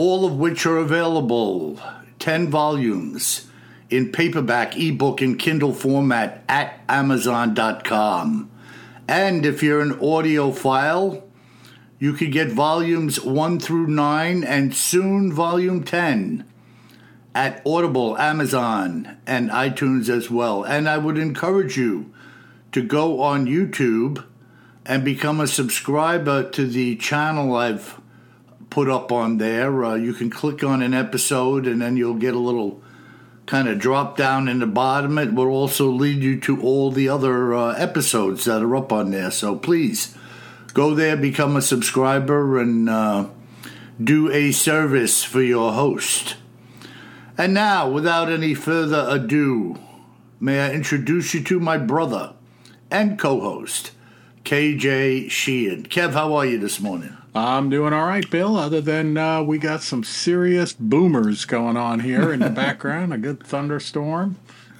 all of which are available, 10 volumes, in paperback, ebook, and Kindle format at Amazon.com. And if you're an audiophile, you could get volumes 1 through 9 and soon volume 10 at Audible, Amazon, and iTunes as well. And I would encourage you to go on YouTube and become a subscriber to the channel I've put up on there. Uh, you can click on an episode and then you'll get a little kind of drop down in the bottom. It will also lead you to all the other uh, episodes that are up on there. So please go there, become a subscriber, and uh, do a service for your host. And now, without any further ado, may I introduce you to my brother and co host, KJ Sheehan. Kev, how are you this morning? I'm doing all right, Bill. Other than uh, we got some serious boomers going on here in the background, a good thunderstorm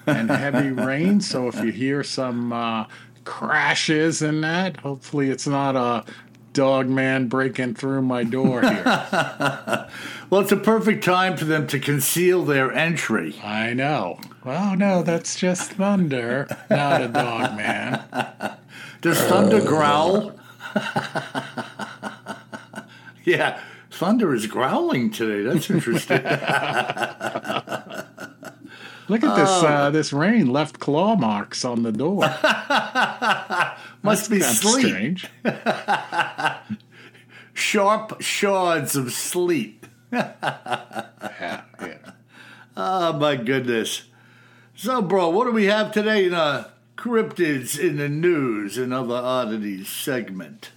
and heavy rain. So if you hear some uh, crashes and that, hopefully it's not a dog man breaking through my door here. Well, it's a perfect time for them to conceal their entry. I know. Well, no, that's just thunder, not a dog man. Does thunder growl? Yeah, thunder is growling today. That's interesting. Look at this. Uh, this rain left claw marks on the door. Must be That's sleep. strange. Sharp shards of sleep. Yeah, yeah. Oh my goodness. So, bro, what do we have today in a cryptids in the news and other oddities segment?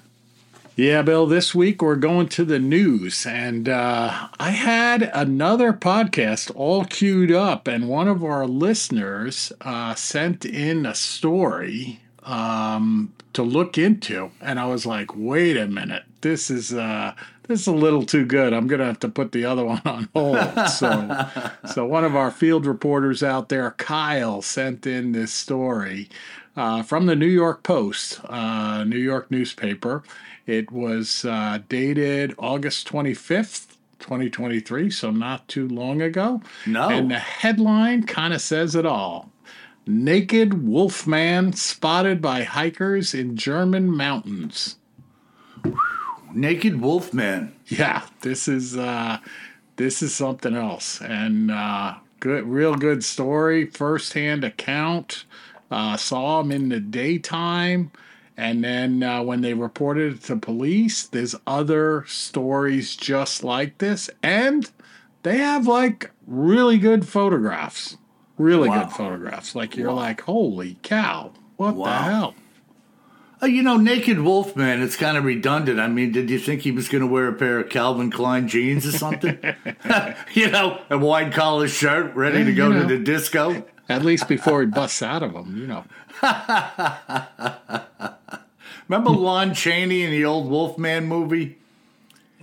Yeah, Bill, this week we're going to the news. And uh, I had another podcast all queued up, and one of our listeners uh, sent in a story um, to look into. And I was like, wait a minute, this is. Uh, this is a little too good. I'm gonna have to put the other one on hold. So, so one of our field reporters out there, Kyle, sent in this story uh, from the New York Post, uh, New York newspaper. It was uh, dated August 25th, 2023, so not too long ago. No. And the headline kind of says it all. Naked wolfman spotted by hikers in German mountains. Naked Wolfman. Yeah, this is uh, this is something else, and uh, good, real good story, firsthand account. Uh, saw him in the daytime, and then uh, when they reported it to police, there's other stories just like this, and they have like really good photographs, really Wow. good photographs. Like you're like, holy cow, what the hell? Uh, you know, Naked Wolf, man, it's kind of redundant. I mean, did you think he was going to wear a pair of Calvin Klein jeans or something? you know, a wide collar shirt, ready Yeah, to go you to the disco? At least before he busts out of them, you know. Remember Lon Chaney in the old Wolfman movie?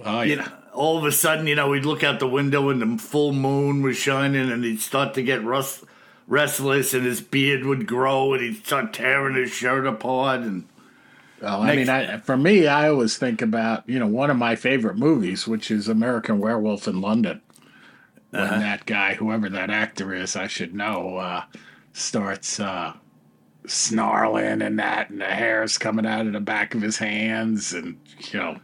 Oh you know, all of a sudden, you know, he'd look out the window and the full moon was shining, and he'd start to get rust, restless, and his beard would grow, and he'd start tearing his shirt apart. And Well, I mean, I, for me, I always think about you know one of my favorite movies, which is American Werewolf in London. When that guy, whoever that actor is, I should know, uh, starts uh, snarling and that, and the hair's coming out of the back of his hands, and you know,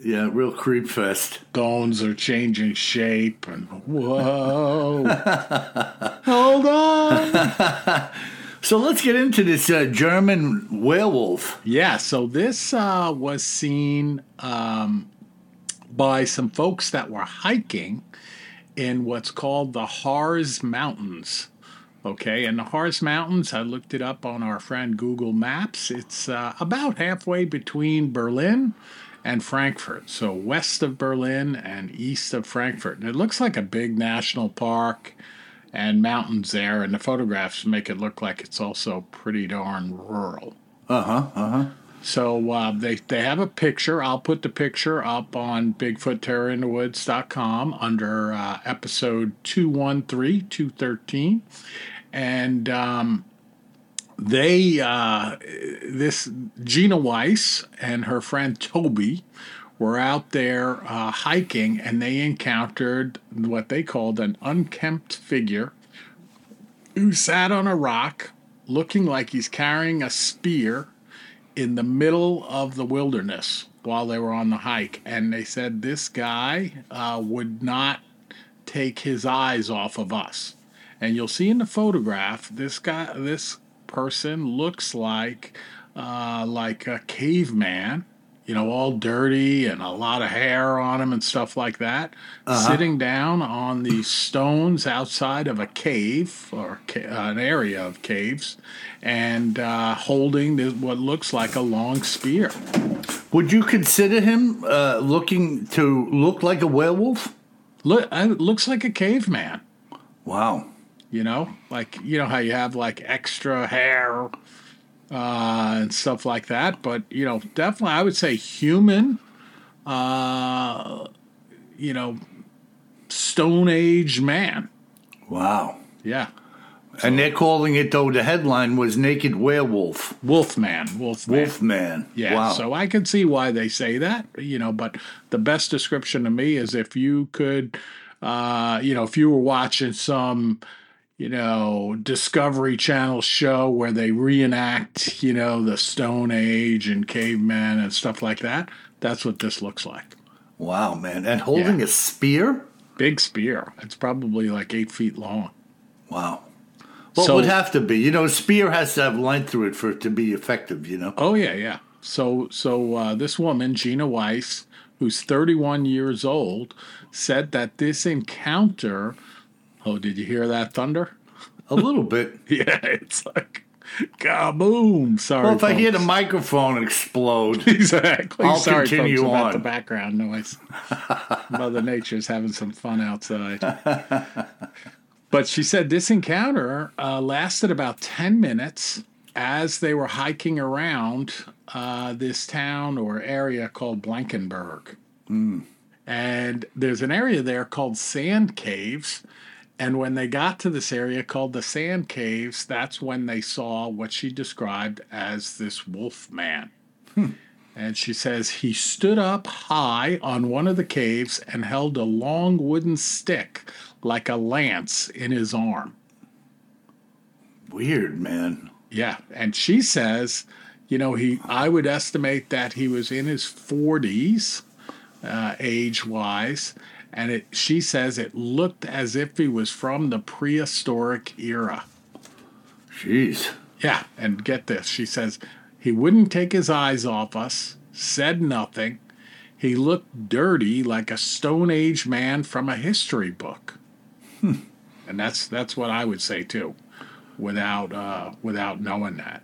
Yeah, real creep fest. Stones are changing shape, and whoa, hold on. So let's get into this uh, German werewolf. Yeah, so this uh, was seen um, by some folks that were hiking in what's called the Harz Mountains. Okay, and the Harz Mountains, I looked it up on our friend Google Maps. It's uh, about halfway between Berlin and Frankfurt, so west of Berlin and east of Frankfurt. And it looks like a big national park and mountains there, and the photographs make it look like it's also pretty darn rural. Uh huh. Uh huh. So uh, they they have a picture. I'll put the picture up on BigfootTerrorInTheWoods.com under uh, episode 213, 213. And um, they, uh, this Gina Weiss and her friend Toby were out there uh, hiking and they encountered what they called an unkempt figure who sat on a rock looking like he's carrying a spear in the middle of the wilderness while they were on the hike. And they said this guy uh, would not take his eyes off of us. And you'll see in the photograph, this guy, this person looks like uh, like a caveman, you know, all dirty and a lot of hair on him and stuff like that, sitting down on the stones outside of a cave or ca- an area of caves, and uh, holding this, what looks like a long spear. Would you consider him uh, looking to look like a werewolf? Look, uh, looks like a caveman. Wow. You know, like you know how you have like extra hair uh, and stuff like that. But you know, definitely, I would say human. Uh, you know, Stone Age man. Wow. Yeah, And they're calling it though. The headline was "Naked Werewolf." Wolfman. Wolfman. Wolfman. Yeah, Wow. so I can see why they say that, you know, but the best description to me is if you could, uh, you know, if you were watching some, you know, Discovery Channel show where they reenact, you know, the Stone Age and cavemen and stuff like that, that's what this looks like. wow, man. And holding Yeah. a spear. Big spear. It's probably like eight feet long. Wow. Well, So- it would have to be. You know, a spear has to have length through it for it to be effective. You know. Oh yeah, yeah. So so uh, this woman, Gina Weiss, who's 31 years old, said that this encounter. Oh, did you hear that thunder? A little bit. Yeah, it's like kaboom. Sorry. Well, if I hear the microphone explode, exactly. I'll Sorry, continue folks, about on. the background noise. Mother Nature's having some fun outside. but she said this encounter uh, lasted about 10 minutes as they were hiking around uh, this town or area called Blankenburg. And there's an area there called Sand Caves. And when they got to this area called the Sand Caves, that's when they saw what she described as this wolf man. And she says he stood up high on one of the caves and held a long wooden stick like a lance in his arm. weird, man. Yeah, and she says, you know, he I would estimate that he was in his 40s uh, age-wise, and it she says it looked as if he was from the prehistoric era. Jeez. Yeah, and get this. She says he wouldn't take his eyes off us, said nothing. He looked dirty like a Stone Age man from a history book. And that's that's what I would say too, without uh, without knowing that.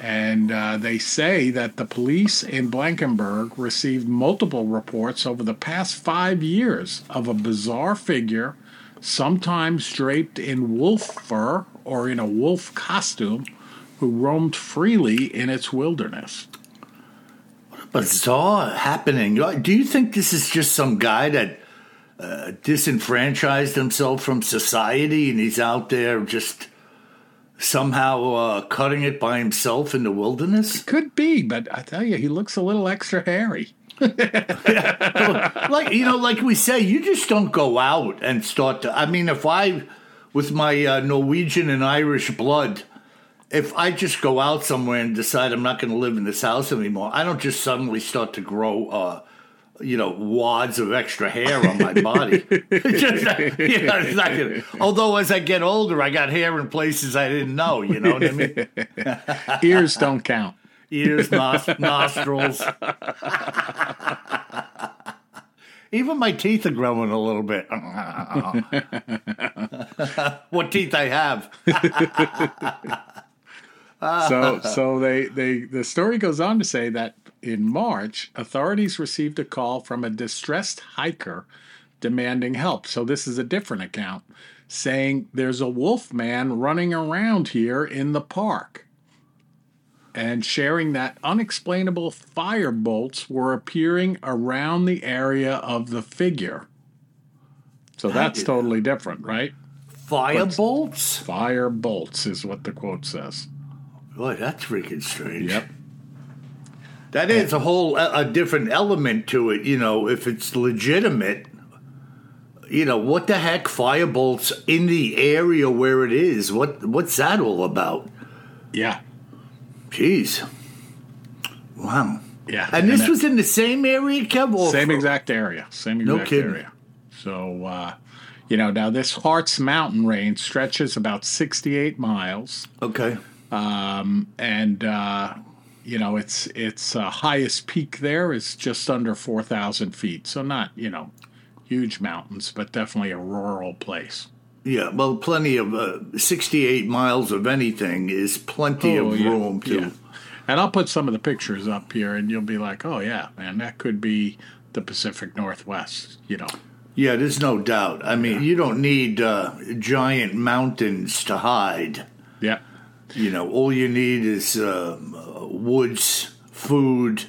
And uh, they say that the police in Blankenburg received multiple reports over the past five years of a bizarre figure, sometimes draped in wolf fur or in a wolf costume, who roamed freely in its wilderness. Bizarre happening. Do you think this is just some guy that uh, disenfranchised himself from society and he's out there just somehow uh, cutting it by himself in the wilderness? Could be, but I tell you, he looks a little extra hairy. like you know, like we say, you just don't go out and start to. I mean, if I, with my uh, Norwegian and Irish blood, if I just go out somewhere and decide I'm not going to live in this house anymore, I don't just suddenly start to grow, uh, you know, wads of extra hair on my body. just, you know, it's not gonna, although as I get older, I got hair in places I didn't know. You know what I mean? Ears don't count. Ears, nos- nostrils. Even my teeth are growing a little bit. what teeth I have? so so they they the story goes on to say that in March, authorities received a call from a distressed hiker demanding help. So this is a different account saying there's a wolf man running around here in the park. And sharing that unexplainable fire bolts were appearing around the area of the figure. So that's totally different, right? Fire bolts? Fire bolts is what the quote says. Boy, that's freaking strange. Yep. That is a whole a different element to it. You know, if it's legitimate, you know what the heck? Firebolts in the area where it is. What what's that all about? Yeah. Jeez. Wow. Yeah. And this was in the same area, Kev. or- same exact area. Same No exact kidding. area. So, uh, you know, now this Harz Mountain range stretches about 68 miles. Okay. Um, and uh, you know its its uh, highest peak there is just under four thousand feet. So not you know huge mountains, but definitely a rural place. Yeah. Well, plenty of uh, sixty-eight miles of anything is plenty Oh, of yeah, room to. yeah. And I'll put some of the pictures up here, and you'll be like, "Oh yeah, man, that could be the Pacific Northwest." You know, Yeah, there's no doubt. I mean, you don't need uh, giant mountains to hide. yeah, You know, all you need is uh, uh, woods, food,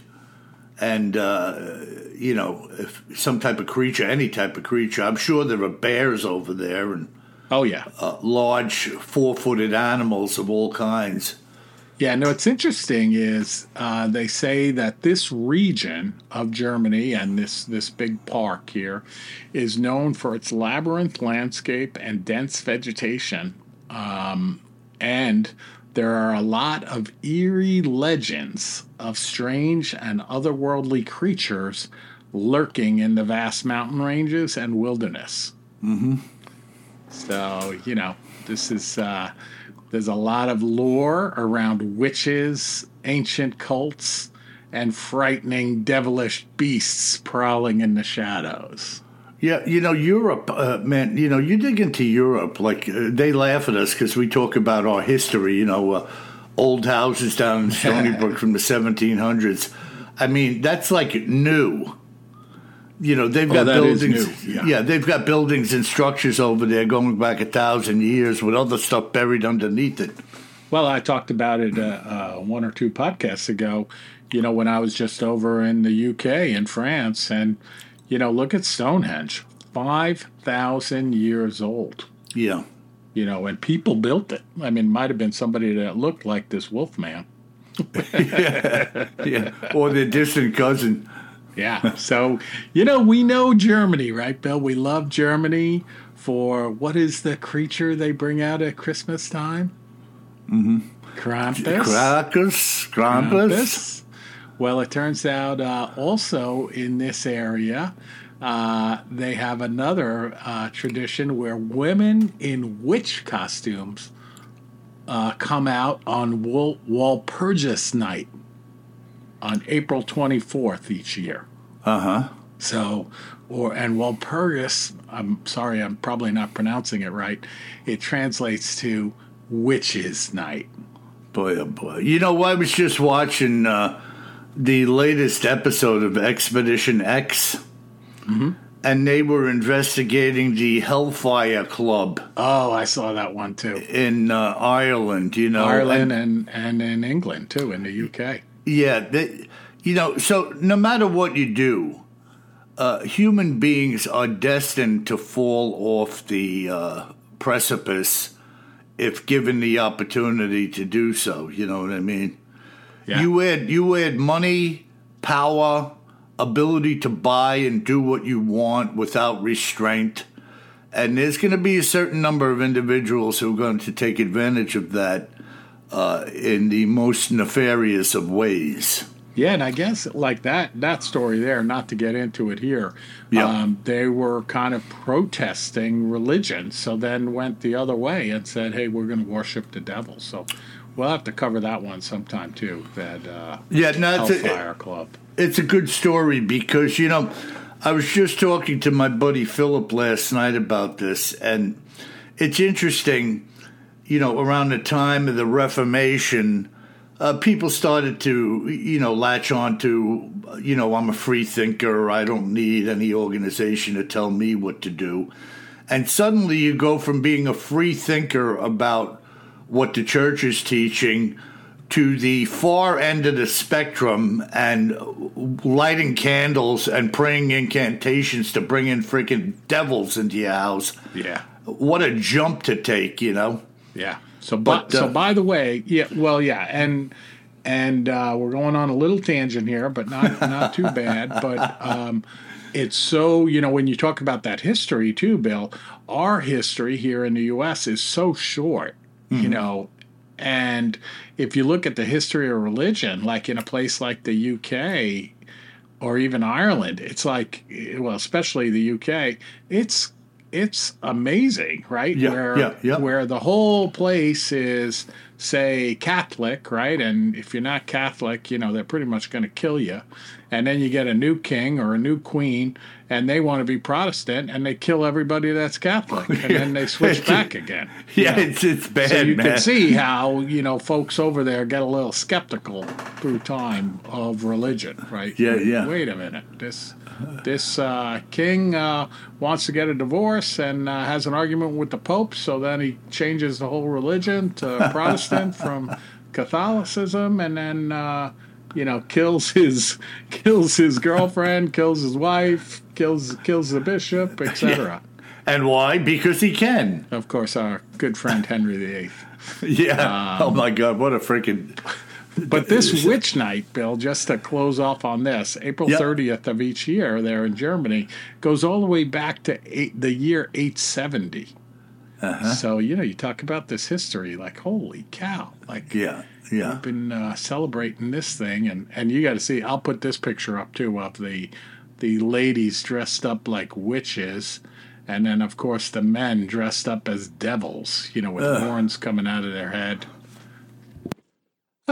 and uh, you know, if some type of creature, any type of creature. I'm sure there are bears over there and oh yeah, uh, large four-footed animals of all kinds. Yeah, no, what's interesting is uh, they say that this region of Germany and this, this big park here is known for its labyrinth landscape and dense vegetation. Um, and there are a lot of eerie legends of strange and otherworldly creatures lurking in the vast mountain ranges and wilderness. So, you know, this is uh there's a lot of lore around witches, ancient cults, and frightening devilish beasts prowling in the shadows. Yeah, you know, Europe, uh, man, you know, you dig into Europe, like uh, they laugh at us because we talk about our history, you know, uh, old houses down in Stony Brook from the 1700s. I mean, that's like new. You know, they've got buildings. new, yeah. they've got buildings and structures over there going back a thousand years with other stuff buried underneath it. Well, I talked about it uh, uh, one or two podcasts ago, you know, when I was just over in the UK and France. And, you know, look at Stonehenge 5,000 years old. Yeah. You know, and people built it. I mean, it might have been somebody that looked like this wolf man. Yeah. or their distant cousin. Yeah. So, you know, we know Germany, right, Bill? We love Germany for what is the creature they bring out at Christmas time? Mm-hmm. Krampus. Krakus, Krampus. Krampus. Well, it turns out uh, also in this area, uh, they have another uh, tradition where women in witch costumes uh, come out on Wal- Walpurgis night on April 24th each year. Uh huh. So, or and Walpurgis, I'm sorry, I'm probably not pronouncing it right. It translates to witches' night. Boy, oh boy. You know, I was just watching uh, the latest episode of Expedition X, and they were investigating the Hellfire Club Oh, I saw that one too. in uh, Ireland, you know. Ireland And, and and in England too, in the UK. yeah, they, you know, so no matter what you do, uh, human beings are destined to fall off the uh, precipice if given the opportunity to do so. You know what I mean? Yeah. You add you add money, power, ability to buy and do what you want without restraint. And there's going to be a certain number of individuals who are going to take advantage of that. uh, in the most nefarious of ways. Yeah, and I guess like that that story there, not to get into it here, Yeah. um, they were kind of protesting religion, so then went the other way and said, "Hey, we're going to worship the devil." So we'll have to cover that one sometime too. That uh, Yeah, no, it's a, Hellfire Club. it's a good story because you know I was just talking to my buddy Philip last night about this, and it's interesting. You know, around the time of the Reformation, uh, people started to you know latch on to you know I'm a free thinker. I don't need any organization to tell me what to do, and suddenly you go from being a free thinker about what the church is teaching to the far end of the spectrum and lighting candles and praying incantations to bring in freaking devils into your house. Yeah. What a jump to take, you know? Yeah. So, But, but, so uh, by the way, yeah. Well, yeah, and and uh, we're going on a little tangent here, but not not too bad. But um, it's so you know when you talk about that history too, Bill. Our history here in the U.S. is so short, you mm-hmm. know. And if you look at the history of religion, like in a place like the UK or even Ireland, it's like, well, especially the UK, it's it's amazing, right? Yeah, where yeah, yeah. where the whole place is, say, Catholic, right? And if you're not Catholic, you know they're pretty much going to kill you. And then you get a new king or a new queen, and they want to be Protestant, and they kill everybody that's Catholic, and then they switch back again. Yeah, it's it's bad, So you man. can see how you know folks over there get a little skeptical through time of religion, right? Yeah, yeah. Wait a minute, this this uh, king uh, wants to get a divorce and uh, has an argument with the pope, so then he changes the whole religion to Protestant from Catholicism, and then. You know, kills his kills his girlfriend, kills his wife, kills kills the bishop, etc. and why? Because he can. Of course, our good friend Henry VIII. Yeah. Um, oh my God, what a freaking. But this witch night, Bill, just to close off on this, April Yep. 30th of each year there in Germany goes all the way back to eight, the year 870. Uh-huh. So, you know, you talk about this history, like, holy cow. Like, Yeah, yeah. we've been uh, celebrating this thing. And, and you got to see, I'll put this picture up too of the, the ladies dressed up like witches. And then, of course, the men dressed up as devils, you know, with horns coming out of their head.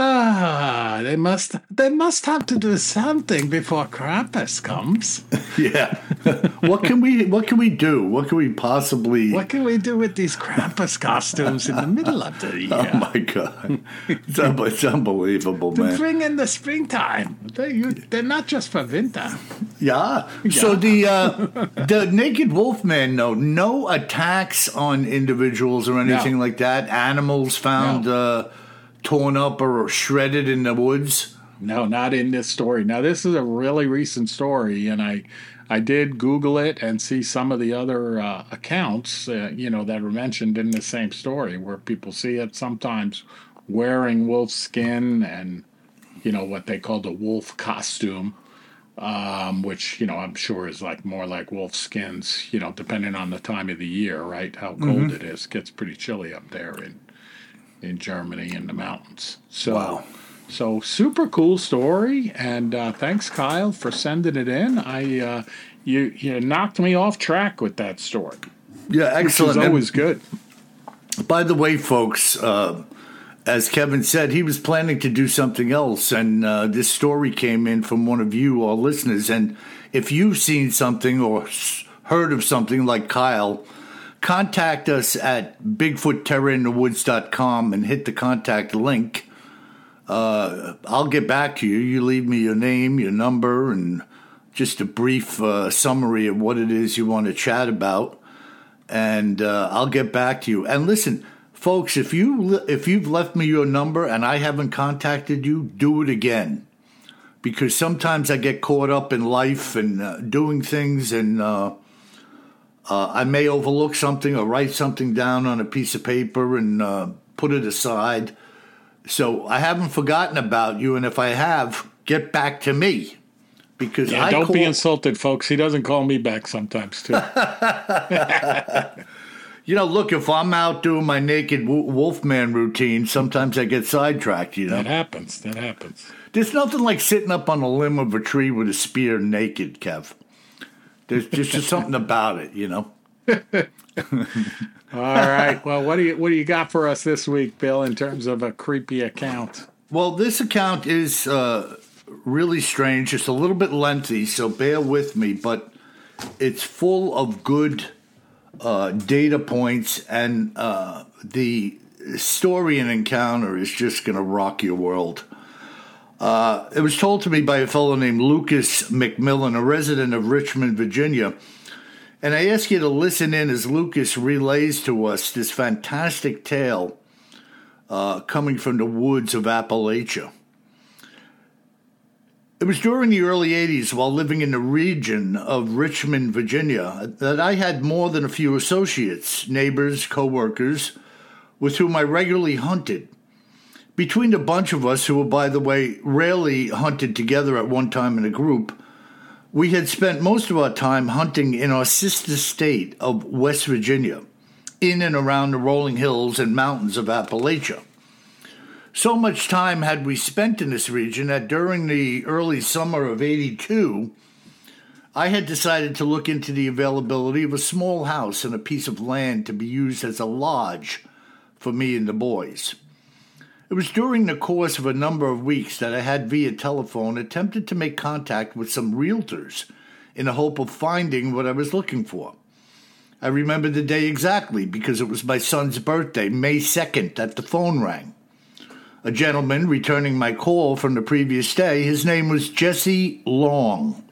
Ah, they must they must have to do something before Krampus comes. Yeah. what can we what can we do? What can we possibly What can we do with these Krampus costumes in the middle of the year? Oh my god. It's, un- it's unbelievable, to man. bring in the springtime. They, you, they're not just for winter. Yeah. So the uh, the naked wolfman, no, no attacks on individuals or anything No. like that. Animals found No. uh, torn up or shredded in the woods. No, not in this story. Now this is a really recent story, and I I did Google it and see some of the other uh, accounts, uh, you know, that are mentioned in the same story, where people see it sometimes wearing wolf skin and you know what they call the wolf costume, um, which you know I'm sure is like more like wolf skins, you know, depending on the time of the year, right? How cold it is. gets pretty chilly up there in in Germany in the mountains. So. Wow. So super cool story, and uh, thanks Kyle for sending it in. I uh, you you knocked me off track with that story, Yeah, excellent. always good. by the way, folks, uh, as Kevin said, he was planning to do something else, and uh, this story came in from one of you, our listeners. And if you've seen something or heard of something like Kyle, contact us at bigfootterrorinthewoods.com and hit the contact link. Uh, I'll get back to you. You leave me your name, your number, and just a brief uh, summary of what it is you want to chat about and uh, I'll get back to you. And listen, folks, if you if you've left me your number and I haven't contacted you, do it again, because sometimes I get caught up in life and uh, doing things, and uh, I may overlook something or write something down on a piece of paper and uh, put it aside. So I haven't forgotten about you, and if I have, get back to me. Because Yeah, I don't be insulted, folks. He doesn't call me back sometimes too. You know, look, if I'm out doing my naked wolfman routine, sometimes I get sidetracked, you know. That happens. That happens. There's nothing like sitting up on a limb of a tree with a spear naked, Kev. There's just, just something about it, you know. All right. Well, what do you what do you got for us this week, Bill, in terms of a creepy account? Well, this account is uh, really strange, It's a little bit lengthy, so bear with me, but it's full of good uh, data points, and uh, the story and encounter is just going to rock your world. Uh, it was told to me by a fellow named Lucas McMillan, a resident of Richmond, Virginia. And I ask you to listen in as Lucas relays to us this fantastic tale uh, coming from the woods of Appalachia. It was during the early 80s, while living in the region of Richmond, Virginia, that I had more than a few associates, neighbors, coworkers, with whom I regularly hunted. Between a bunch of us, who were, by the way, rarely hunted together at one time in a group, we had spent most of our time hunting in our sister state of West Virginia, in and around the rolling hills and mountains of Appalachia. So much time had we spent in this region that during the early summer of 82, I had decided to look into the availability of a small house and a piece of land to be used as a lodge for me and the boys. It was during the course of a number of weeks that I had via telephone attempted to make contact with some realtors in the hope of finding what I was looking for. I remember the day exactly because it was my son's birthday, May 2nd, that the phone rang. A gentleman returning my call from the previous day, his name was Jesse Long.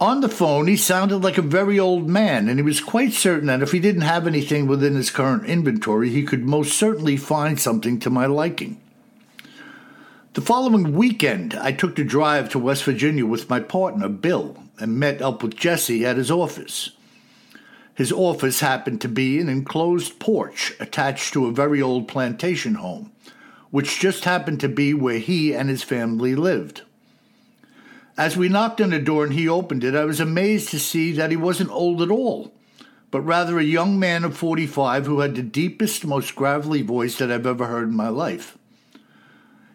On the phone, he sounded like a very old man, and he was quite certain that if he didn't have anything within his current inventory, he could most certainly find something to my liking. The following weekend, I took the drive to West Virginia with my partner, Bill, and met up with Jesse at his office. His office happened to be an enclosed porch attached to a very old plantation home, which just happened to be where he and his family lived. As we knocked on the door and he opened it, I was amazed to see that he wasn't old at all, but rather a young man of 45 who had the deepest, most gravelly voice that I've ever heard in my life.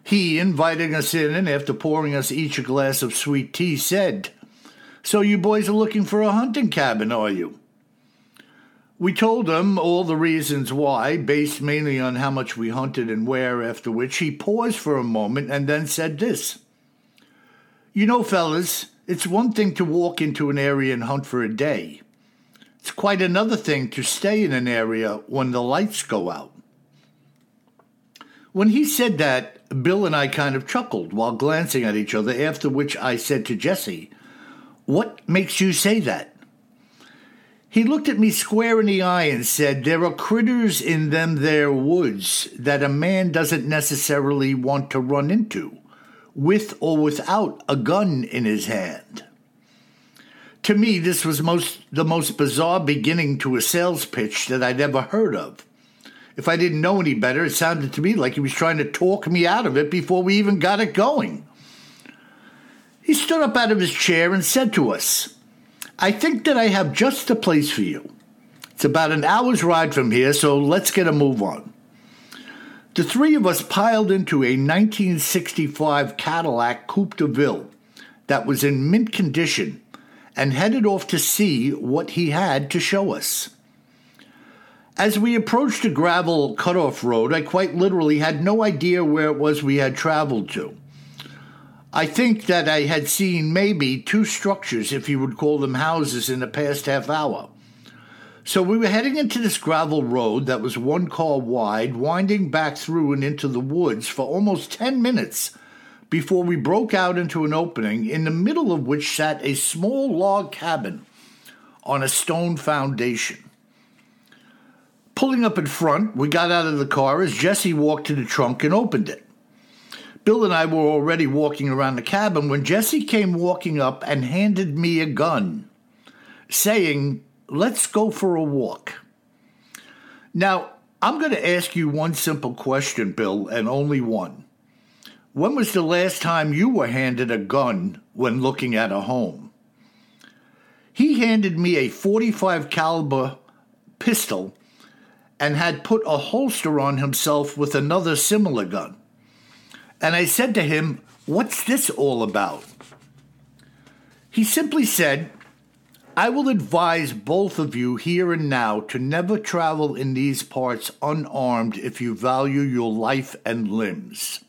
He, inviting us in and after pouring us each a glass of sweet tea, said, So you boys are looking for a hunting cabin, are you? We told him all the reasons why, based mainly on how much we hunted and where, after which he paused for a moment and then said this. You know, fellas, it's one thing to walk into an area and hunt for a day. It's quite another thing to stay in an area when the lights go out. When he said that, Bill and I kind of chuckled while glancing at each other, after which I said to Jesse, What makes you say that? He looked at me square in the eye and said, There are critters in them there woods that a man doesn't necessarily want to run into with or without a gun in his hand. To me, this was most the most bizarre beginning to a sales pitch that I'd ever heard of. If I didn't know any better, it sounded to me like he was trying to talk me out of it before we even got it going. He stood up out of his chair and said to us, I think that I have just the place for you. It's about an hour's ride from here, so let's get a move on. The three of us piled into a 1965 Cadillac Coupe de Ville that was in mint condition and headed off to see what he had to show us. As we approached a gravel cutoff road, I quite literally had no idea where it was we had traveled to. I think that I had seen maybe two structures, if you would call them houses, in the past half hour. So we were heading into this gravel road that was one car wide, winding back through and into the woods for almost 10 minutes before we broke out into an opening in the middle of which sat a small log cabin on a stone foundation. Pulling up in front, we got out of the car as Jesse walked to the trunk and opened it. Bill and I were already walking around the cabin when Jesse came walking up and handed me a gun, saying, let's go for a walk. Now, I'm going to ask you one simple question, Bill, and only one. When was the last time you were handed a gun when looking at a home? He handed me a 45 caliber pistol and had put a holster on himself with another similar gun. And I said to him, What's this all about? He simply said, I will advise both of you here and now to never travel in these parts unarmed if you value your life and limbs.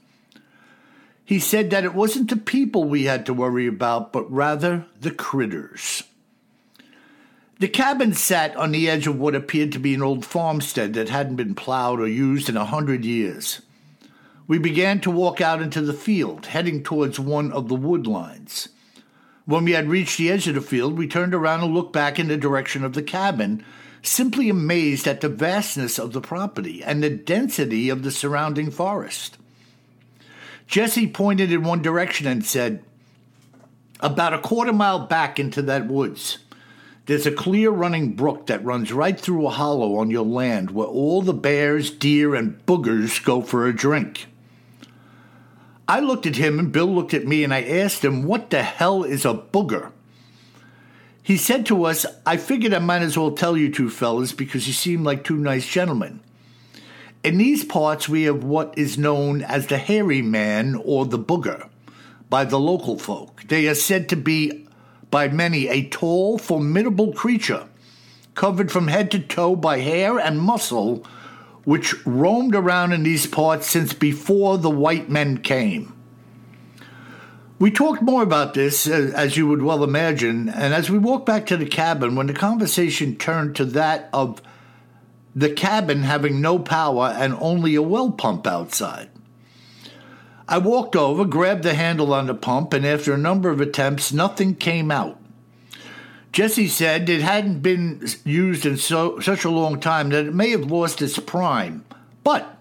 He said that it wasn't the people we had to worry about, but rather the critters. The cabin sat on the edge of what appeared to be an old farmstead that hadn't been plowed or used in a hundred years. We began to walk out into the field, heading towards one of the wood lines. When we had reached the edge of the field, we turned around and looked back in the direction of the cabin, simply amazed at the vastness of the property and the density of the surrounding forest. Jesse pointed in one direction and said, About a quarter mile back into that woods, there's a clear running brook that runs right through a hollow on your land where all the bears, deer, and boogers go for a drink. I looked at him and Bill looked at me and I asked him, What the hell is a booger? He said to us, I figured I might as well tell you two fellas because you seem like two nice gentlemen. In these parts, we have what is known as the hairy man or the booger by the local folk. They are said to be, by many, a tall, formidable creature, covered from head to toe by hair and muscle, which roamed around in these parts since before the white men came. We talked more about this, uh, as you would well imagine, and as we walked back to the cabin, when the conversation turned to that of the cabin having no power and only a well pump outside. I walked over, grabbed the handle on the pump, and after a number of attempts, nothing came out. Jesse said it hadn't been used in so, such a long time that it may have lost its prime, but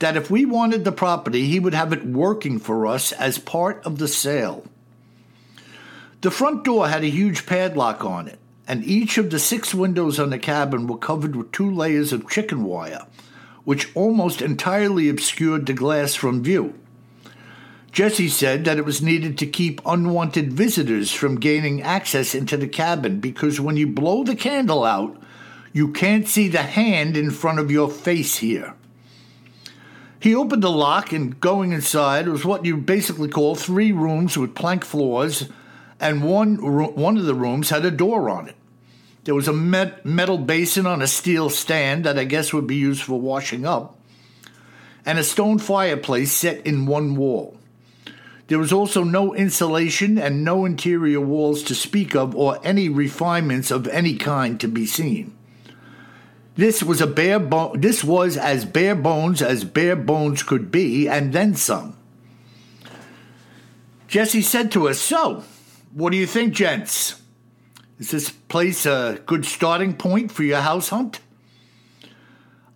that if we wanted the property, he would have it working for us as part of the sale. The front door had a huge padlock on it and each of the six windows on the cabin were covered with two layers of chicken wire, which almost entirely obscured the glass from view. Jesse said that it was needed to keep unwanted visitors from gaining access into the cabin because when you blow the candle out, you can't see the hand in front of your face here. He opened the lock and going inside was what you basically call three rooms with plank floors and one one of the rooms had a door on it. There was a met, metal basin on a steel stand that I guess would be used for washing up, and a stone fireplace set in one wall. There was also no insulation and no interior walls to speak of or any refinements of any kind to be seen. This was a bare bo- this was as bare bones as bare bones could be, and then some. Jesse said to us, So, what do you think, gents? Is this place a good starting point for your house hunt?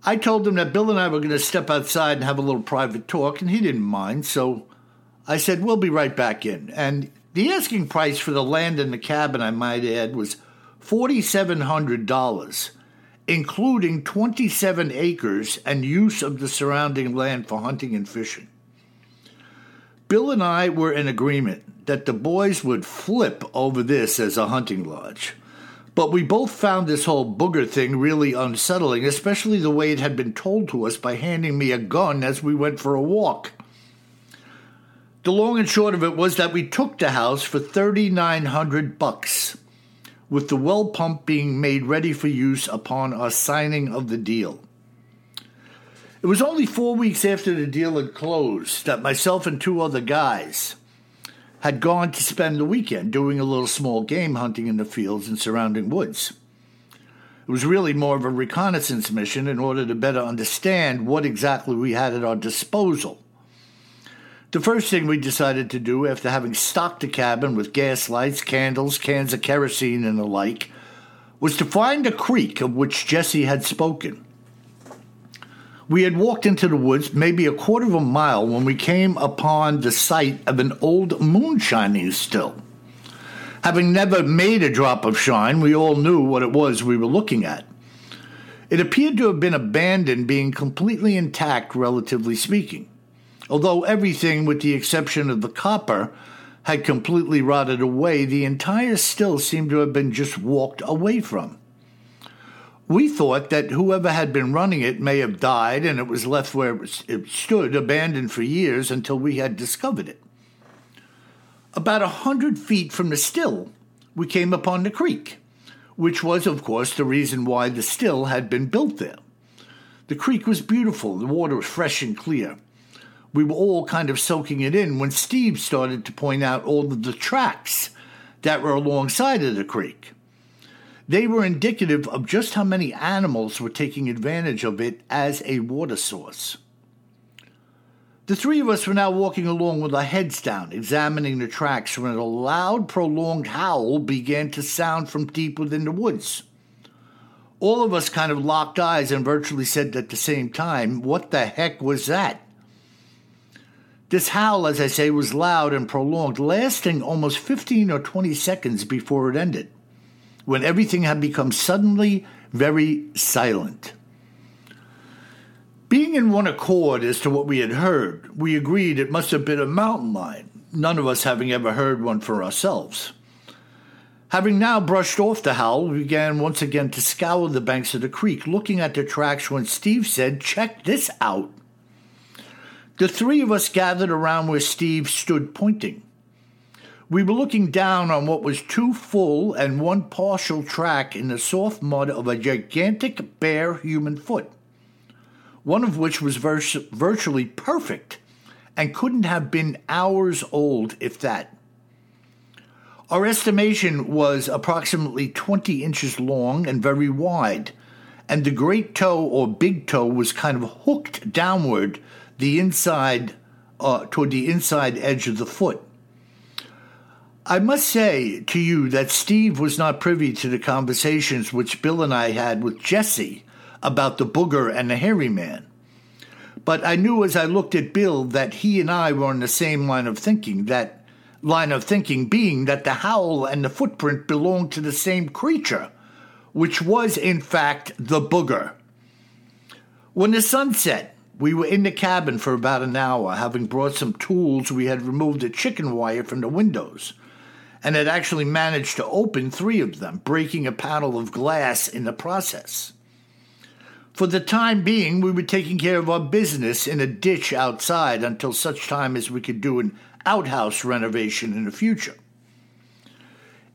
I told him that Bill and I were going to step outside and have a little private talk, and he didn't mind, so I said, We'll be right back in. And the asking price for the land and the cabin, I might add, was $4,700, including 27 acres and use of the surrounding land for hunting and fishing. Bill and I were in agreement that the boys would flip over this as a hunting lodge. But we both found this whole booger thing really unsettling, especially the way it had been told to us by handing me a gun as we went for a walk. The long and short of it was that we took the house for 3900 bucks, with the well pump being made ready for use upon our signing of the deal. It was only four weeks after the deal had closed that myself and two other guys had gone to spend the weekend doing a little small game hunting in the fields and surrounding woods. It was really more of a reconnaissance mission in order to better understand what exactly we had at our disposal. The first thing we decided to do after having stocked the cabin with gas lights, candles, cans of kerosene, and the like was to find a creek of which Jesse had spoken. We had walked into the woods maybe a quarter of a mile when we came upon the site of an old moonshining still. Having never made a drop of shine, we all knew what it was we were looking at. It appeared to have been abandoned, being completely intact, relatively speaking, although everything, with the exception of the copper, had completely rotted away, the entire still seemed to have been just walked away from. We thought that whoever had been running it may have died and it was left where it, stood, abandoned for years until we had discovered it. About a hundred feet from the still, we came upon the creek, which was, of course, the reason why the still had been built there. The creek was beautiful, the water was fresh and clear. We were all kind of soaking it in when Steve started to point out all of the tracks that were alongside of the creek. They were indicative of just how many animals were taking advantage of it as a water source. The three of us were now walking along with our heads down, examining the tracks when a loud, prolonged howl began to sound from deep within the woods. All of us kind of locked eyes and virtually said at the same time, What the heck was that? This howl, as I say, was loud and prolonged, lasting almost 15 or 20 seconds before it ended when everything had become suddenly very silent. Being in one accord as to what we had heard, we agreed it must have been a mountain lion, none of us having ever heard one for ourselves. Having now brushed off the howl, we began once again to scour the banks of the creek, looking at the tracks when Steve said, Check this out. The three of us gathered around where Steve stood pointing. We were looking down on what was two full and one partial track in the soft mud of a gigantic bare human foot, one of which was vir- virtually perfect and couldn't have been hours old, if that. Our estimation was approximately 20 inches long and very wide, and the great toe or big toe was kind of hooked downward the inside uh, toward the inside edge of the foot. I must say to you that Steve was not privy to the conversations which Bill and I had with Jesse about the booger and the hairy man. But I knew as I looked at Bill that he and I were on the same line of thinking, that line of thinking being that the howl and the footprint belonged to the same creature, which was in fact the booger. When the sun set, we were in the cabin for about an hour, having brought some tools. We had removed the chicken wire from the windows and had actually managed to open three of them, breaking a panel of glass in the process. For the time being, we were taking care of our business in a ditch outside until such time as we could do an outhouse renovation in the future.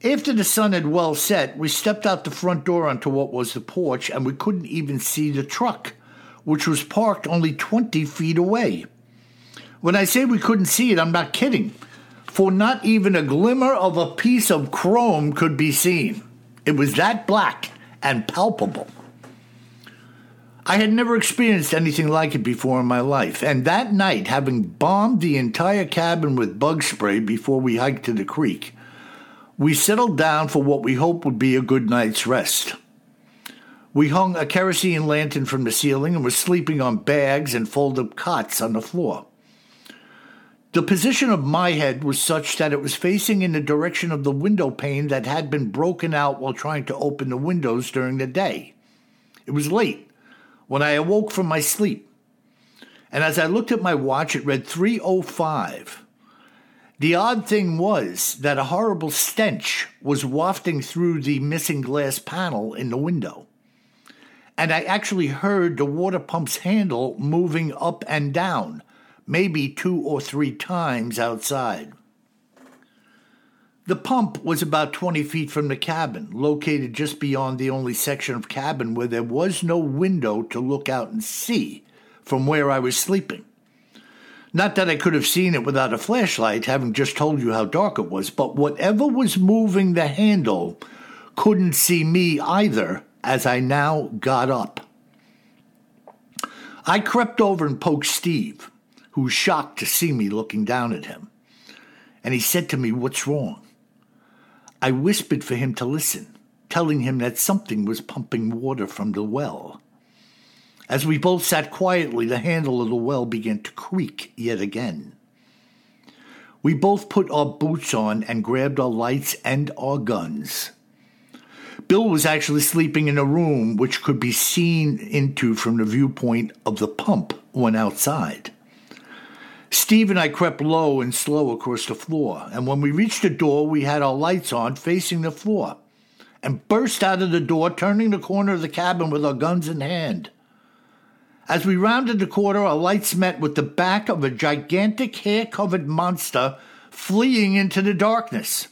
After the sun had well set, we stepped out the front door onto what was the porch, and we couldn't even see the truck, which was parked only 20 feet away. When I say we couldn't see it, I'm not kidding for not even a glimmer of a piece of chrome could be seen. It was that black and palpable. I had never experienced anything like it before in my life, and that night, having bombed the entire cabin with bug spray before we hiked to the creek, we settled down for what we hoped would be a good night's rest. We hung a kerosene lantern from the ceiling and were sleeping on bags and folded up cots on the floor. The position of my head was such that it was facing in the direction of the window pane that had been broken out while trying to open the windows during the day. It was late when I awoke from my sleep, and as I looked at my watch, it read 3:05. The odd thing was that a horrible stench was wafting through the missing glass panel in the window. And I actually heard the water pump's handle moving up and down maybe two or three times outside. The pump was about 20 feet from the cabin, located just beyond the only section of cabin where there was no window to look out and see from where I was sleeping. Not that I could have seen it without a flashlight, having just told you how dark it was, but whatever was moving the handle couldn't see me either as I now got up. I crept over and poked Steve who was shocked to see me looking down at him. And he said to me, What's wrong? I whispered for him to listen, telling him that something was pumping water from the well. As we both sat quietly, the handle of the well began to creak yet again. We both put our boots on and grabbed our lights and our guns. Bill was actually sleeping in a room which could be seen into from the viewpoint of the pump when outside. Steve and I crept low and slow across the floor, and when we reached the door, we had our lights on facing the floor, and burst out of the door, turning the corner of the cabin with our guns in hand. As we rounded the corner, our lights met with the back of a gigantic hair covered monster fleeing into the darkness.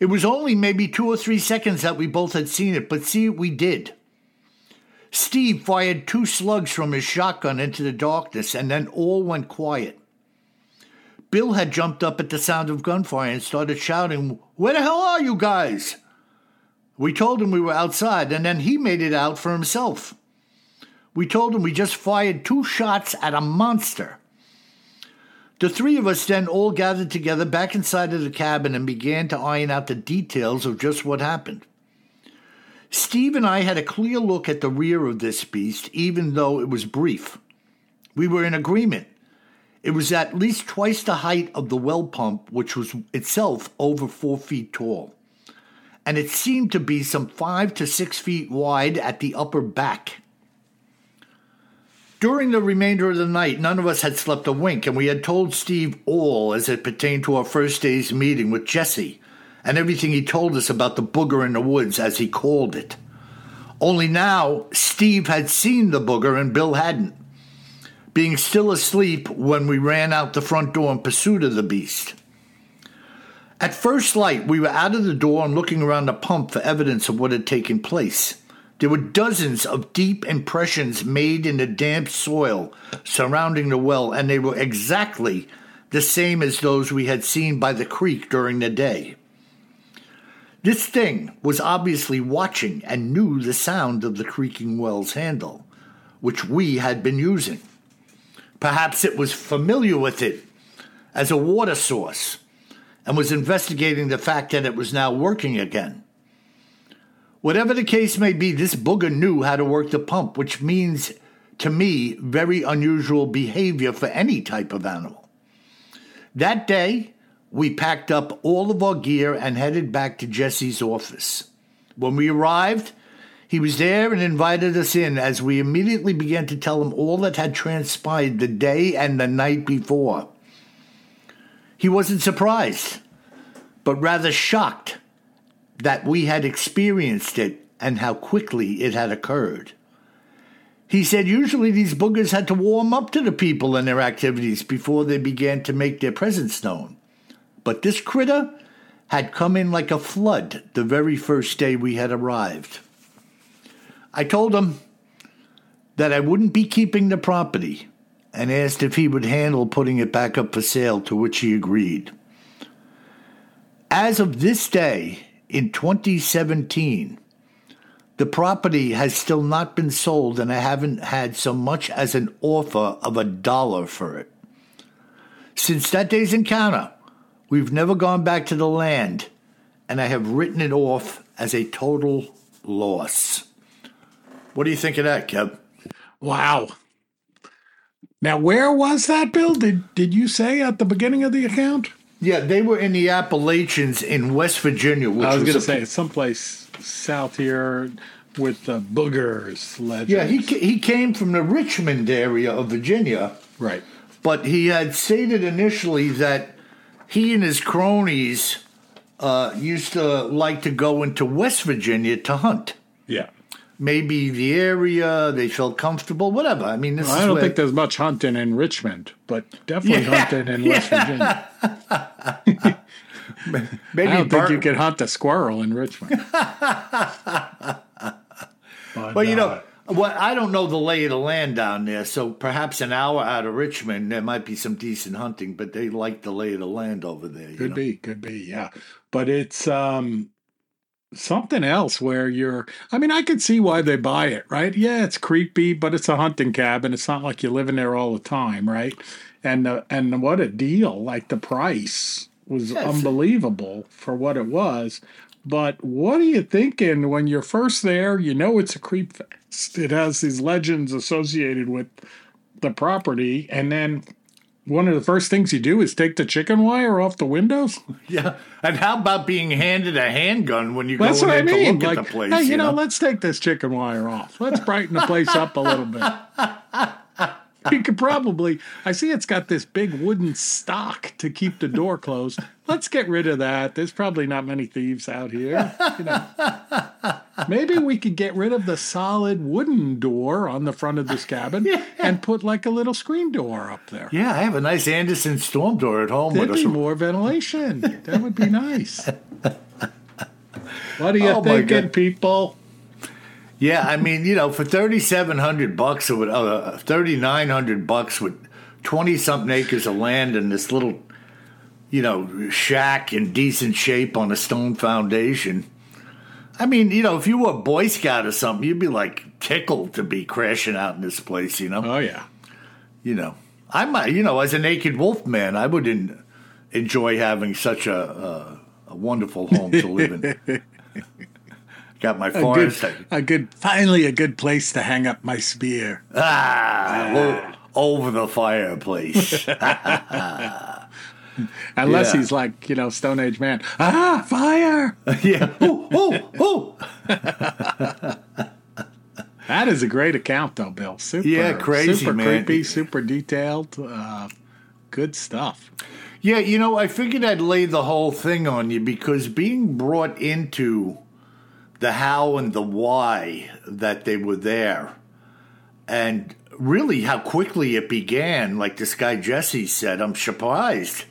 It was only maybe two or three seconds that we both had seen it, but see, we did. Steve fired two slugs from his shotgun into the darkness, and then all went quiet. Bill had jumped up at the sound of gunfire and started shouting, Where the hell are you guys? We told him we were outside, and then he made it out for himself. We told him we just fired two shots at a monster. The three of us then all gathered together back inside of the cabin and began to iron out the details of just what happened. Steve and I had a clear look at the rear of this beast, even though it was brief. We were in agreement. It was at least twice the height of the well pump, which was itself over four feet tall. And it seemed to be some five to six feet wide at the upper back. During the remainder of the night, none of us had slept a wink, and we had told Steve all as it pertained to our first day's meeting with Jesse and everything he told us about the booger in the woods, as he called it. Only now, Steve had seen the booger and Bill hadn't, being still asleep when we ran out the front door in pursuit of the beast. At first light, we were out of the door and looking around the pump for evidence of what had taken place. There were dozens of deep impressions made in the damp soil surrounding the well, and they were exactly the same as those we had seen by the creek during the day. This thing was obviously watching and knew the sound of the creaking well's handle, which we had been using. Perhaps it was familiar with it as a water source and was investigating the fact that it was now working again. Whatever the case may be, this booger knew how to work the pump, which means, to me, very unusual behavior for any type of animal. That day, we packed up all of our gear and headed back to Jesse's office. When we arrived, he was there and invited us in as we immediately began to tell him all that had transpired the day and the night before. He wasn't surprised, but rather shocked that we had experienced it and how quickly it had occurred. He said usually these boogers had to warm up to the people and their activities before they began to make their presence known. But this critter had come in like a flood the very first day we had arrived. I told him that I wouldn't be keeping the property and asked if he would handle putting it back up for sale, to which he agreed. As of this day, in 2017, the property has still not been sold, and I haven't had so much as an offer of a dollar for it. Since that day's encounter, we've never gone back to the land, and I have written it off as a total loss. What do you think of that, Kev? Wow. Now, where was that, Bill? Did did you say at the beginning of the account? Yeah, they were in the Appalachians in West Virginia. Which I was, was going to say someplace south here with the boogers legend. Yeah, he he came from the Richmond area of Virginia, right. but he had stated initially that he and his cronies uh, used to like to go into West Virginia to hunt. Yeah. Maybe the area they felt comfortable, whatever. I mean, this Well, I don't where- think there's much hunting in Richmond, but definitely Yeah, hunting in West Virginia. maybe I don't think Bur- you could hunt a squirrel in Richmond. but, Well, you know, uh, what I don't know the lay of the land down there, so perhaps an hour out of Richmond there might be some decent hunting, but they like the lay of the land over there. you could know? be, could be, yeah. But it's um something else where you're. I mean, I could see why they buy it, right? Yeah, it's creepy, but it's a hunting cabin. It's not like you're living there all the time, right? And uh, and what a deal! Like the price was it's- unbelievable for what it was. But what are you thinking when you're first there? You know it's a creep fest. It has these legends associated with the property, and then one of the first things you do is take the chicken wire off the windows. Yeah, and how about being handed a handgun when you go That's in I to look Like, at the place? hey, you you know, know? let's take this chicken wire off. Let's brighten the place up a little bit. we could probably. I see it's got this big wooden stock to keep the door closed. Let's get rid of that. There's probably not many thieves out here. You know. Maybe we could get rid of the solid wooden door on the front of this cabin and put like a little screen door up there. Yeah, I have a nice Andersen storm door at home. There'd with be a, more ventilation. That would be nice. What are you Oh, thinking, people? Yeah, I mean, you know, for thirty seven hundred bucks or uh, thirty nine hundred bucks with twenty something acres of land and this little, you know, shack in decent shape on a stone foundation. I mean, you know, if you were a Boy Scout or something, you'd be like tickled to be crashing out in this place. You know, Oh yeah. you know, I might, you know, as a naked wolf man, I would not enjoy having such a, a, a wonderful home to live in. Got my A good, forest. a good, finally a good place to hang up my spear. Ah, o- over the fireplace. Unless Yeah. he's like, you know, Stone Age man. Ah, fire! yeah. Oh, oh, oh. That is a great account, though, Bill. Super, Yeah, crazy, super man. creepy, super detailed. Uh, good stuff. Yeah, you know, I figured I'd lay the whole thing on you because being brought into the how and the why that they were there, and really how quickly it began, like this guy Jesse said, I'm surprised.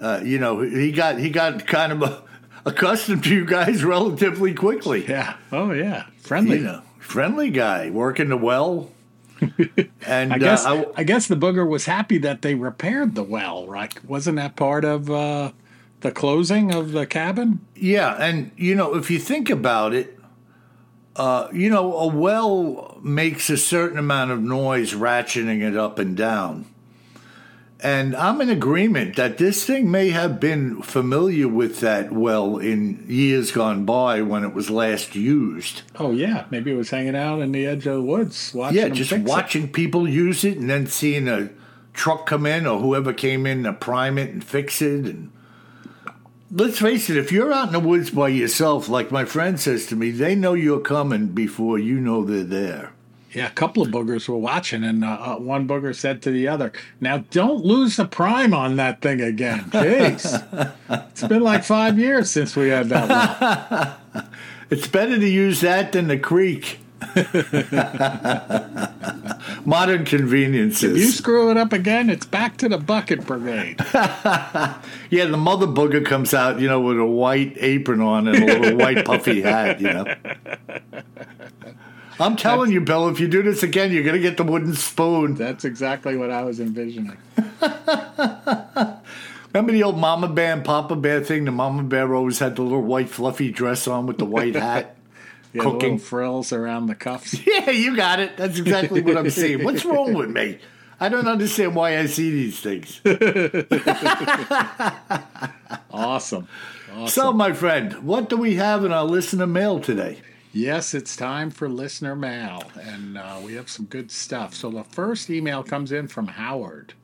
Uh, you know, he got he got kind of accustomed to you guys relatively quickly. Yeah. Oh yeah. Friendly. You know, friendly guy, working the well. and I guess uh, I, guess the booger was happy that they repaired the well, right? Wasn't that part of uh, the closing of the cabin? Yeah, and you know, if you think about it, uh, you know, a well makes a certain amount of noise, ratcheting it up and down. And I'm in agreement that this thing may have been familiar with that well in years gone by when it was last used. Oh yeah, maybe it was hanging out in the edge of the woods watching. yeah, just fix it. watching people use it and then seeing a truck come in or whoever came in to prime it and fix it and let's face it if you're out in the woods by yourself like my friend says to me they know you're coming before you know they're there Yeah, a couple of boogers were watching, and uh, uh, one booger said to the other, "Now don't lose the prime on that thing again." Jeez, it's been like five years since we had that one. it's better to use that than the creek modern conveniences If You screw it up again, it's back to the bucket brigade. yeah the mother booger comes out you know with a white apron on and a little white puffy hat you know i'm telling you bill if you do this again you're going to get the wooden spoon That's exactly what I was envisioning. Remember the old Mama Bear and Papa Bear thing? The Mama Bear always had the little white fluffy dress on with the white hat. Yeah, Cooking. frills around the cuffs. yeah, you got it. That's exactly what I'm saying. What's wrong with me? I don't understand why I see these things. Awesome. Awesome. So, my friend, what do we have in our listener mail today? Yes, it's time for listener mail, and uh, we have some good stuff. So the first email comes in from Howard,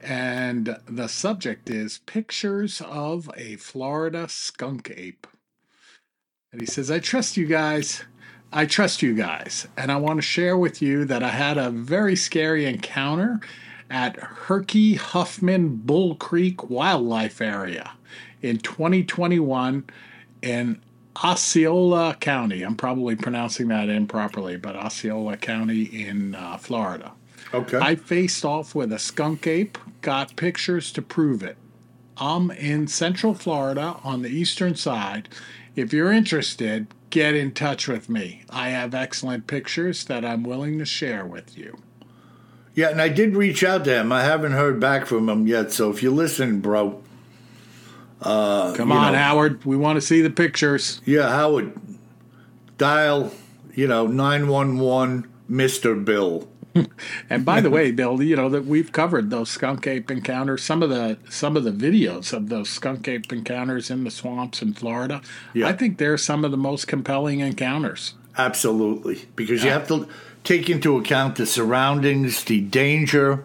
and the subject is pictures of a Florida skunk ape. And he says, I trust you guys. I trust you guys. And I want to share with you that I had a very scary encounter at Herky Huffman Bull Creek Wildlife Area in 2021 in Osceola County. I'm probably pronouncing that improperly, but Osceola County in uh, Florida. Okay. I faced off with a skunk ape, got pictures to prove it. I'm in Central Florida on the eastern side. If you're interested, get in touch with me. I have excellent pictures that I'm willing to share with you. yeah, and I did reach out to him. I haven't heard back from him yet. So, if you're listening, bro, uh, Come on, know- Howard. We want to see the pictures. yeah, Howard, dial, you know, 911 Mr. Bill. And by the way, Bill, you know that we've covered those skunk ape encounters. Some of the some of the videos of those skunk ape encounters in the swamps in Florida. Yeah. I think they're some of the most compelling encounters. Absolutely, because you have to take into account the surroundings, the danger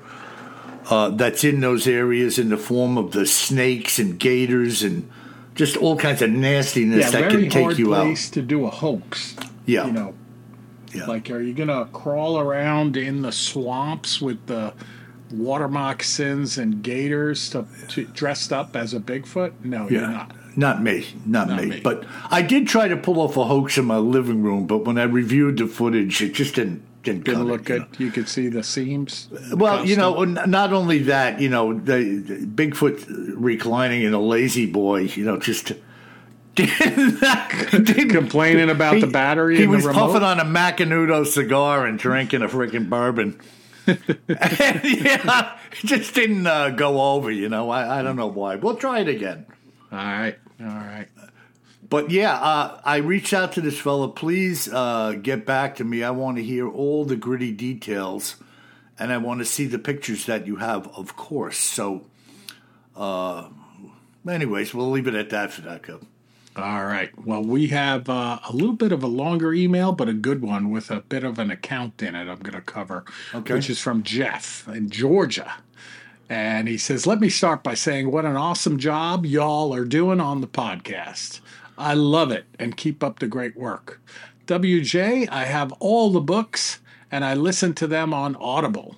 uh, that's in those areas in the form of the snakes and gators and just all kinds of nastiness Yeah, that can take you place to do a hoax. Yeah. you know, Yeah. Like, are you gonna crawl around in the swamps with the water moccasins and gators to, to dressed up as a Bigfoot? No, you're not. Not me, not, Not me. me. But I did try to pull off a hoax in my living room, but when I reviewed the footage, it just didn't didn't, Didn't look it, you good. You could see the seams. know. Well, you know, not only that, you know, the, the Bigfoot reclining in a lazy boy, you know, just complaining about the battery He was puffing on a Macanudo cigar and drinking a freaking bourbon. and, yeah, it just didn't uh, go over, you know. I, I don't know why. We'll try it again. All right, all right. But yeah, uh, I reached out to this fella. Please uh, get back to me. I want to hear all the gritty details, and I want to see the pictures that you have, of course. So, uh, anyways, we'll leave it at that for that. Cub. All right. Well, we have uh, a little bit of a longer email, but a good one with a bit of an account in it I'm going to cover, Okay. which is from Jeff in Georgia. And he says, Let me start by saying what an awesome job y'all are doing on the podcast. I love it and keep up the great work. WJ, I have all the books and I listen to them on Audible.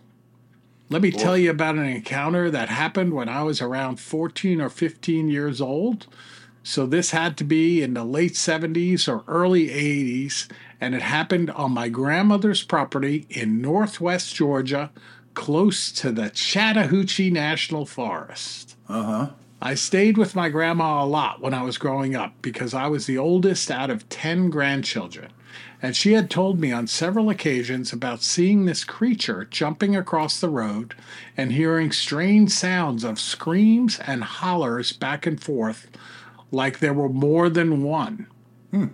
Let me tell you about an encounter that happened when I was around 14 or 15 years old. So this had to be in the late 70s or early 80s, and it happened on my grandmother's property in northwest Georgia, close to the Chattahoochee National Forest. Uh huh. I stayed with my grandma a lot when I was growing up because I was the oldest out of 10 grandchildren. And she had told me on several occasions about seeing this creature jumping across the road and hearing strange sounds of screams and hollers back and forth like there were more than one. Hmm.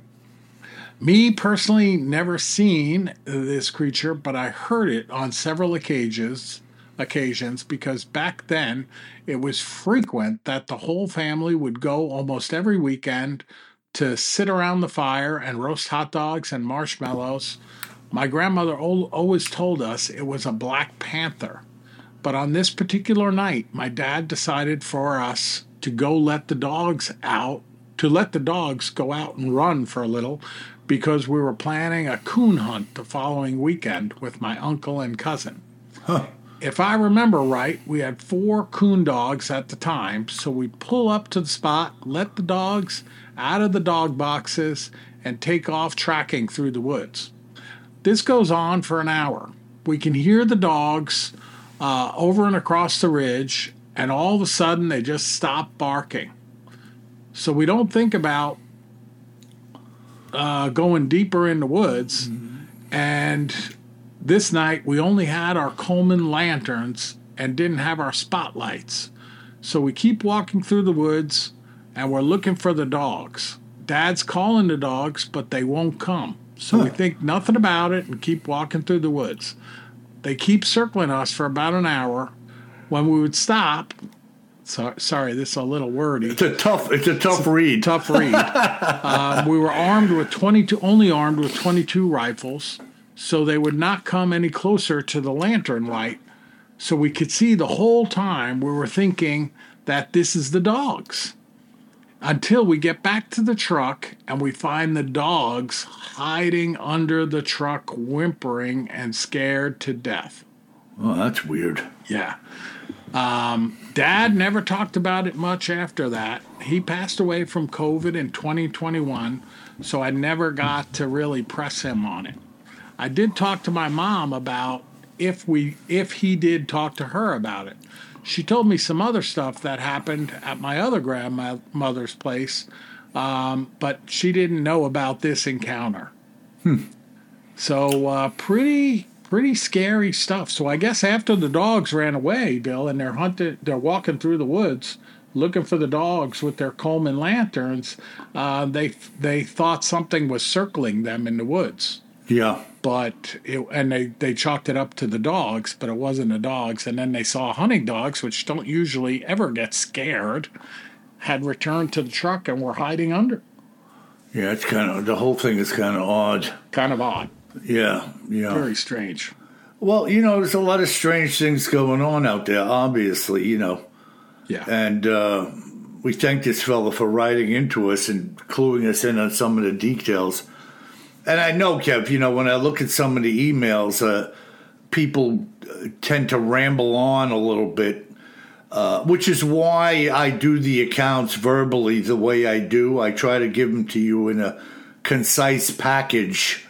Me personally never seen this creature, but I heard it on several occasions occasions because back then it was frequent that the whole family would go almost every weekend to sit around the fire and roast hot dogs and marshmallows. My grandmother always told us it was a black panther. But on this particular night, my dad decided for us to go let the dogs out, to let the dogs go out and run for a little because we were planning a coon hunt the following weekend with my uncle and cousin. If I remember right, we had four coon dogs at the time, so we'd pull up to the spot, let the dogs out of the dog boxes, and take off tracking through the woods. This goes on for an hour. We can hear the dogs uh, over and across the ridge, and all of a sudden they just stop barking. So we don't think about uh, going deeper in the woods. And this night we only had our Coleman lanterns and didn't have our spotlights. So we keep walking through the woods and we're looking for the dogs. Dad's calling the dogs, but they won't come. So we think nothing about it and keep walking through the woods. They keep circling us for about an hour. When we would stop, so, sorry, this is a little wordy It's a tough. It's a tough read. tough read. um, we were armed with 22, only armed with 22 rifles, so they would not come any closer to the lantern light. So we could see the whole time we were thinking that this is the dogs. Until we get back to the truck and we find the dogs hiding under the truck, whimpering and scared to death. Oh, that's weird. Yeah. Um, Dad never talked about it much after that. He passed away from COVID in 2021, so I never got to really press him on it. I did talk to my mom about if we if he did talk to her about it. She told me some other stuff that happened at my other grandmother's place, um, but she didn't know about this encounter. So uh, pretty pretty scary stuff. So I guess after the dogs ran away, Bill, and they're hunting, they're walking through the woods looking for the dogs with their Coleman lanterns. Uh, they they thought something was circling them in the woods, Yeah. but it, and they they chalked it up to the dogs, but it wasn't the dogs. And then they saw hunting dogs, which don't usually ever get scared, had returned to the truck and were hiding under. Yeah. It's kind of the whole thing is kind of odd. Kind of odd, Yeah. Yeah. very strange. Well, you know, there's a lot of strange things going on out there. Obviously, you know. Yeah. And uh, we thank this fellow for writing into us and cluing us in on some of the details. And I know, Kev, you know, when I look at some of the emails, uh, people uh, tend to ramble on a little bit, uh, which is why I do the accounts verbally the way I do. I try to give them to you in a concise package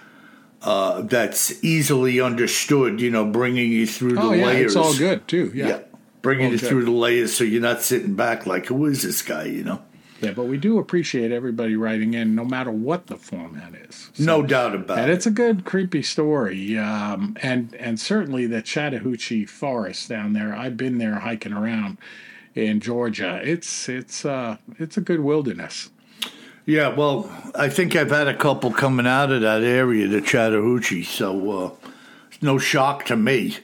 uh, that's easily understood, you know, bringing you through the Oh yeah, layers. it's all good too. Yeah. Yeah. Bringing All you good. through the layers so you're not sitting back like, who is this guy, you know? Yeah, but we do appreciate everybody writing in, no matter what the format is. No doubt about And it. And it's a good, creepy story, um, and and certainly the Chattahoochee Forest down there. I've been there hiking around in Georgia. It's it's uh, it's a good wilderness. Yeah, well, I think I've had a couple coming out of that area, the Chattahoochee, so uh, it's no shock to me.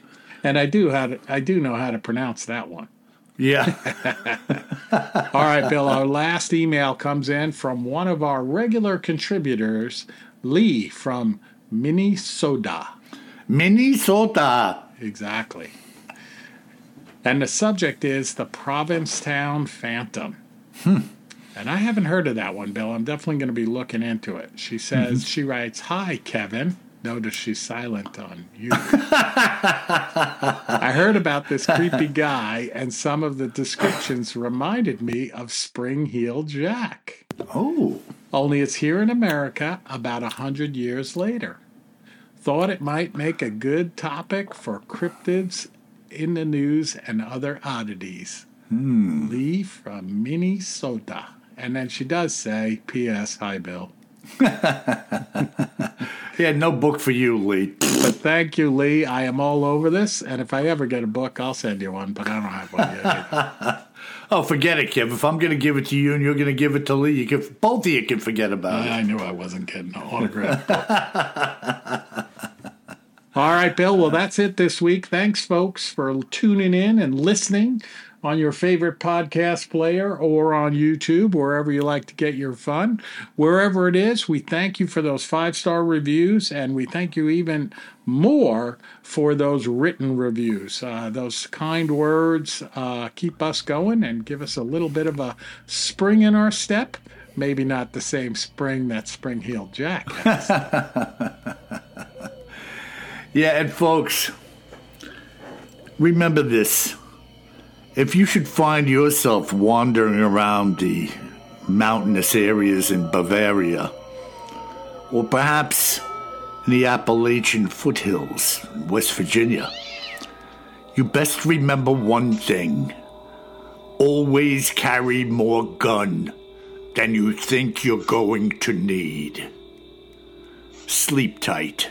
And I do how to, I do know how to pronounce that one. Yeah. All right, Bill. Our last email comes in from one of our regular contributors, Lee from Minnesota. Minnesota. Exactly. And the subject is the Provincetown Phantom. And I haven't heard of that one, Bill. I'm definitely going to be looking into it. She says, mm-hmm. she writes, Hi, Kevin. Notice she's silent on you. I heard about this creepy guy, and some of the descriptions reminded me of Spring Heel Jack. Oh. Only it's here in America about a hundred years later. Thought it might make a good topic for cryptids in the news and other oddities. Hmm. Lee from Minnesota. And then she does say, P.S. Hi, Bill. Yeah, no book for you, Lee. But thank you, Lee. I am all over this. And if I ever get a book, I'll send you one, but I don't have one yet. Oh, forget it, Kev. If I'm going to give it to you and you're going to give it to Lee, you can, both of you can forget about it. I knew I wasn't getting an autograph book. All right, Bill. Well, that's it this week. Thanks, folks, for tuning in and listening on your favorite podcast player or on YouTube, wherever you like to get your fun. Wherever it is, we thank you for those five star reviews, and we thank you even more for those written reviews. Uh, those kind words uh, keep us going and give us a little bit of a spring in our step. Maybe not the same spring that Spring Heeled Jack. Yeah, and folks, remember this. If you should find yourself wandering around the mountainous areas in Bavaria, or perhaps in the Appalachian foothills in West Virginia, you best remember one thing. Always carry more gun than you think you're going to need. Sleep tight.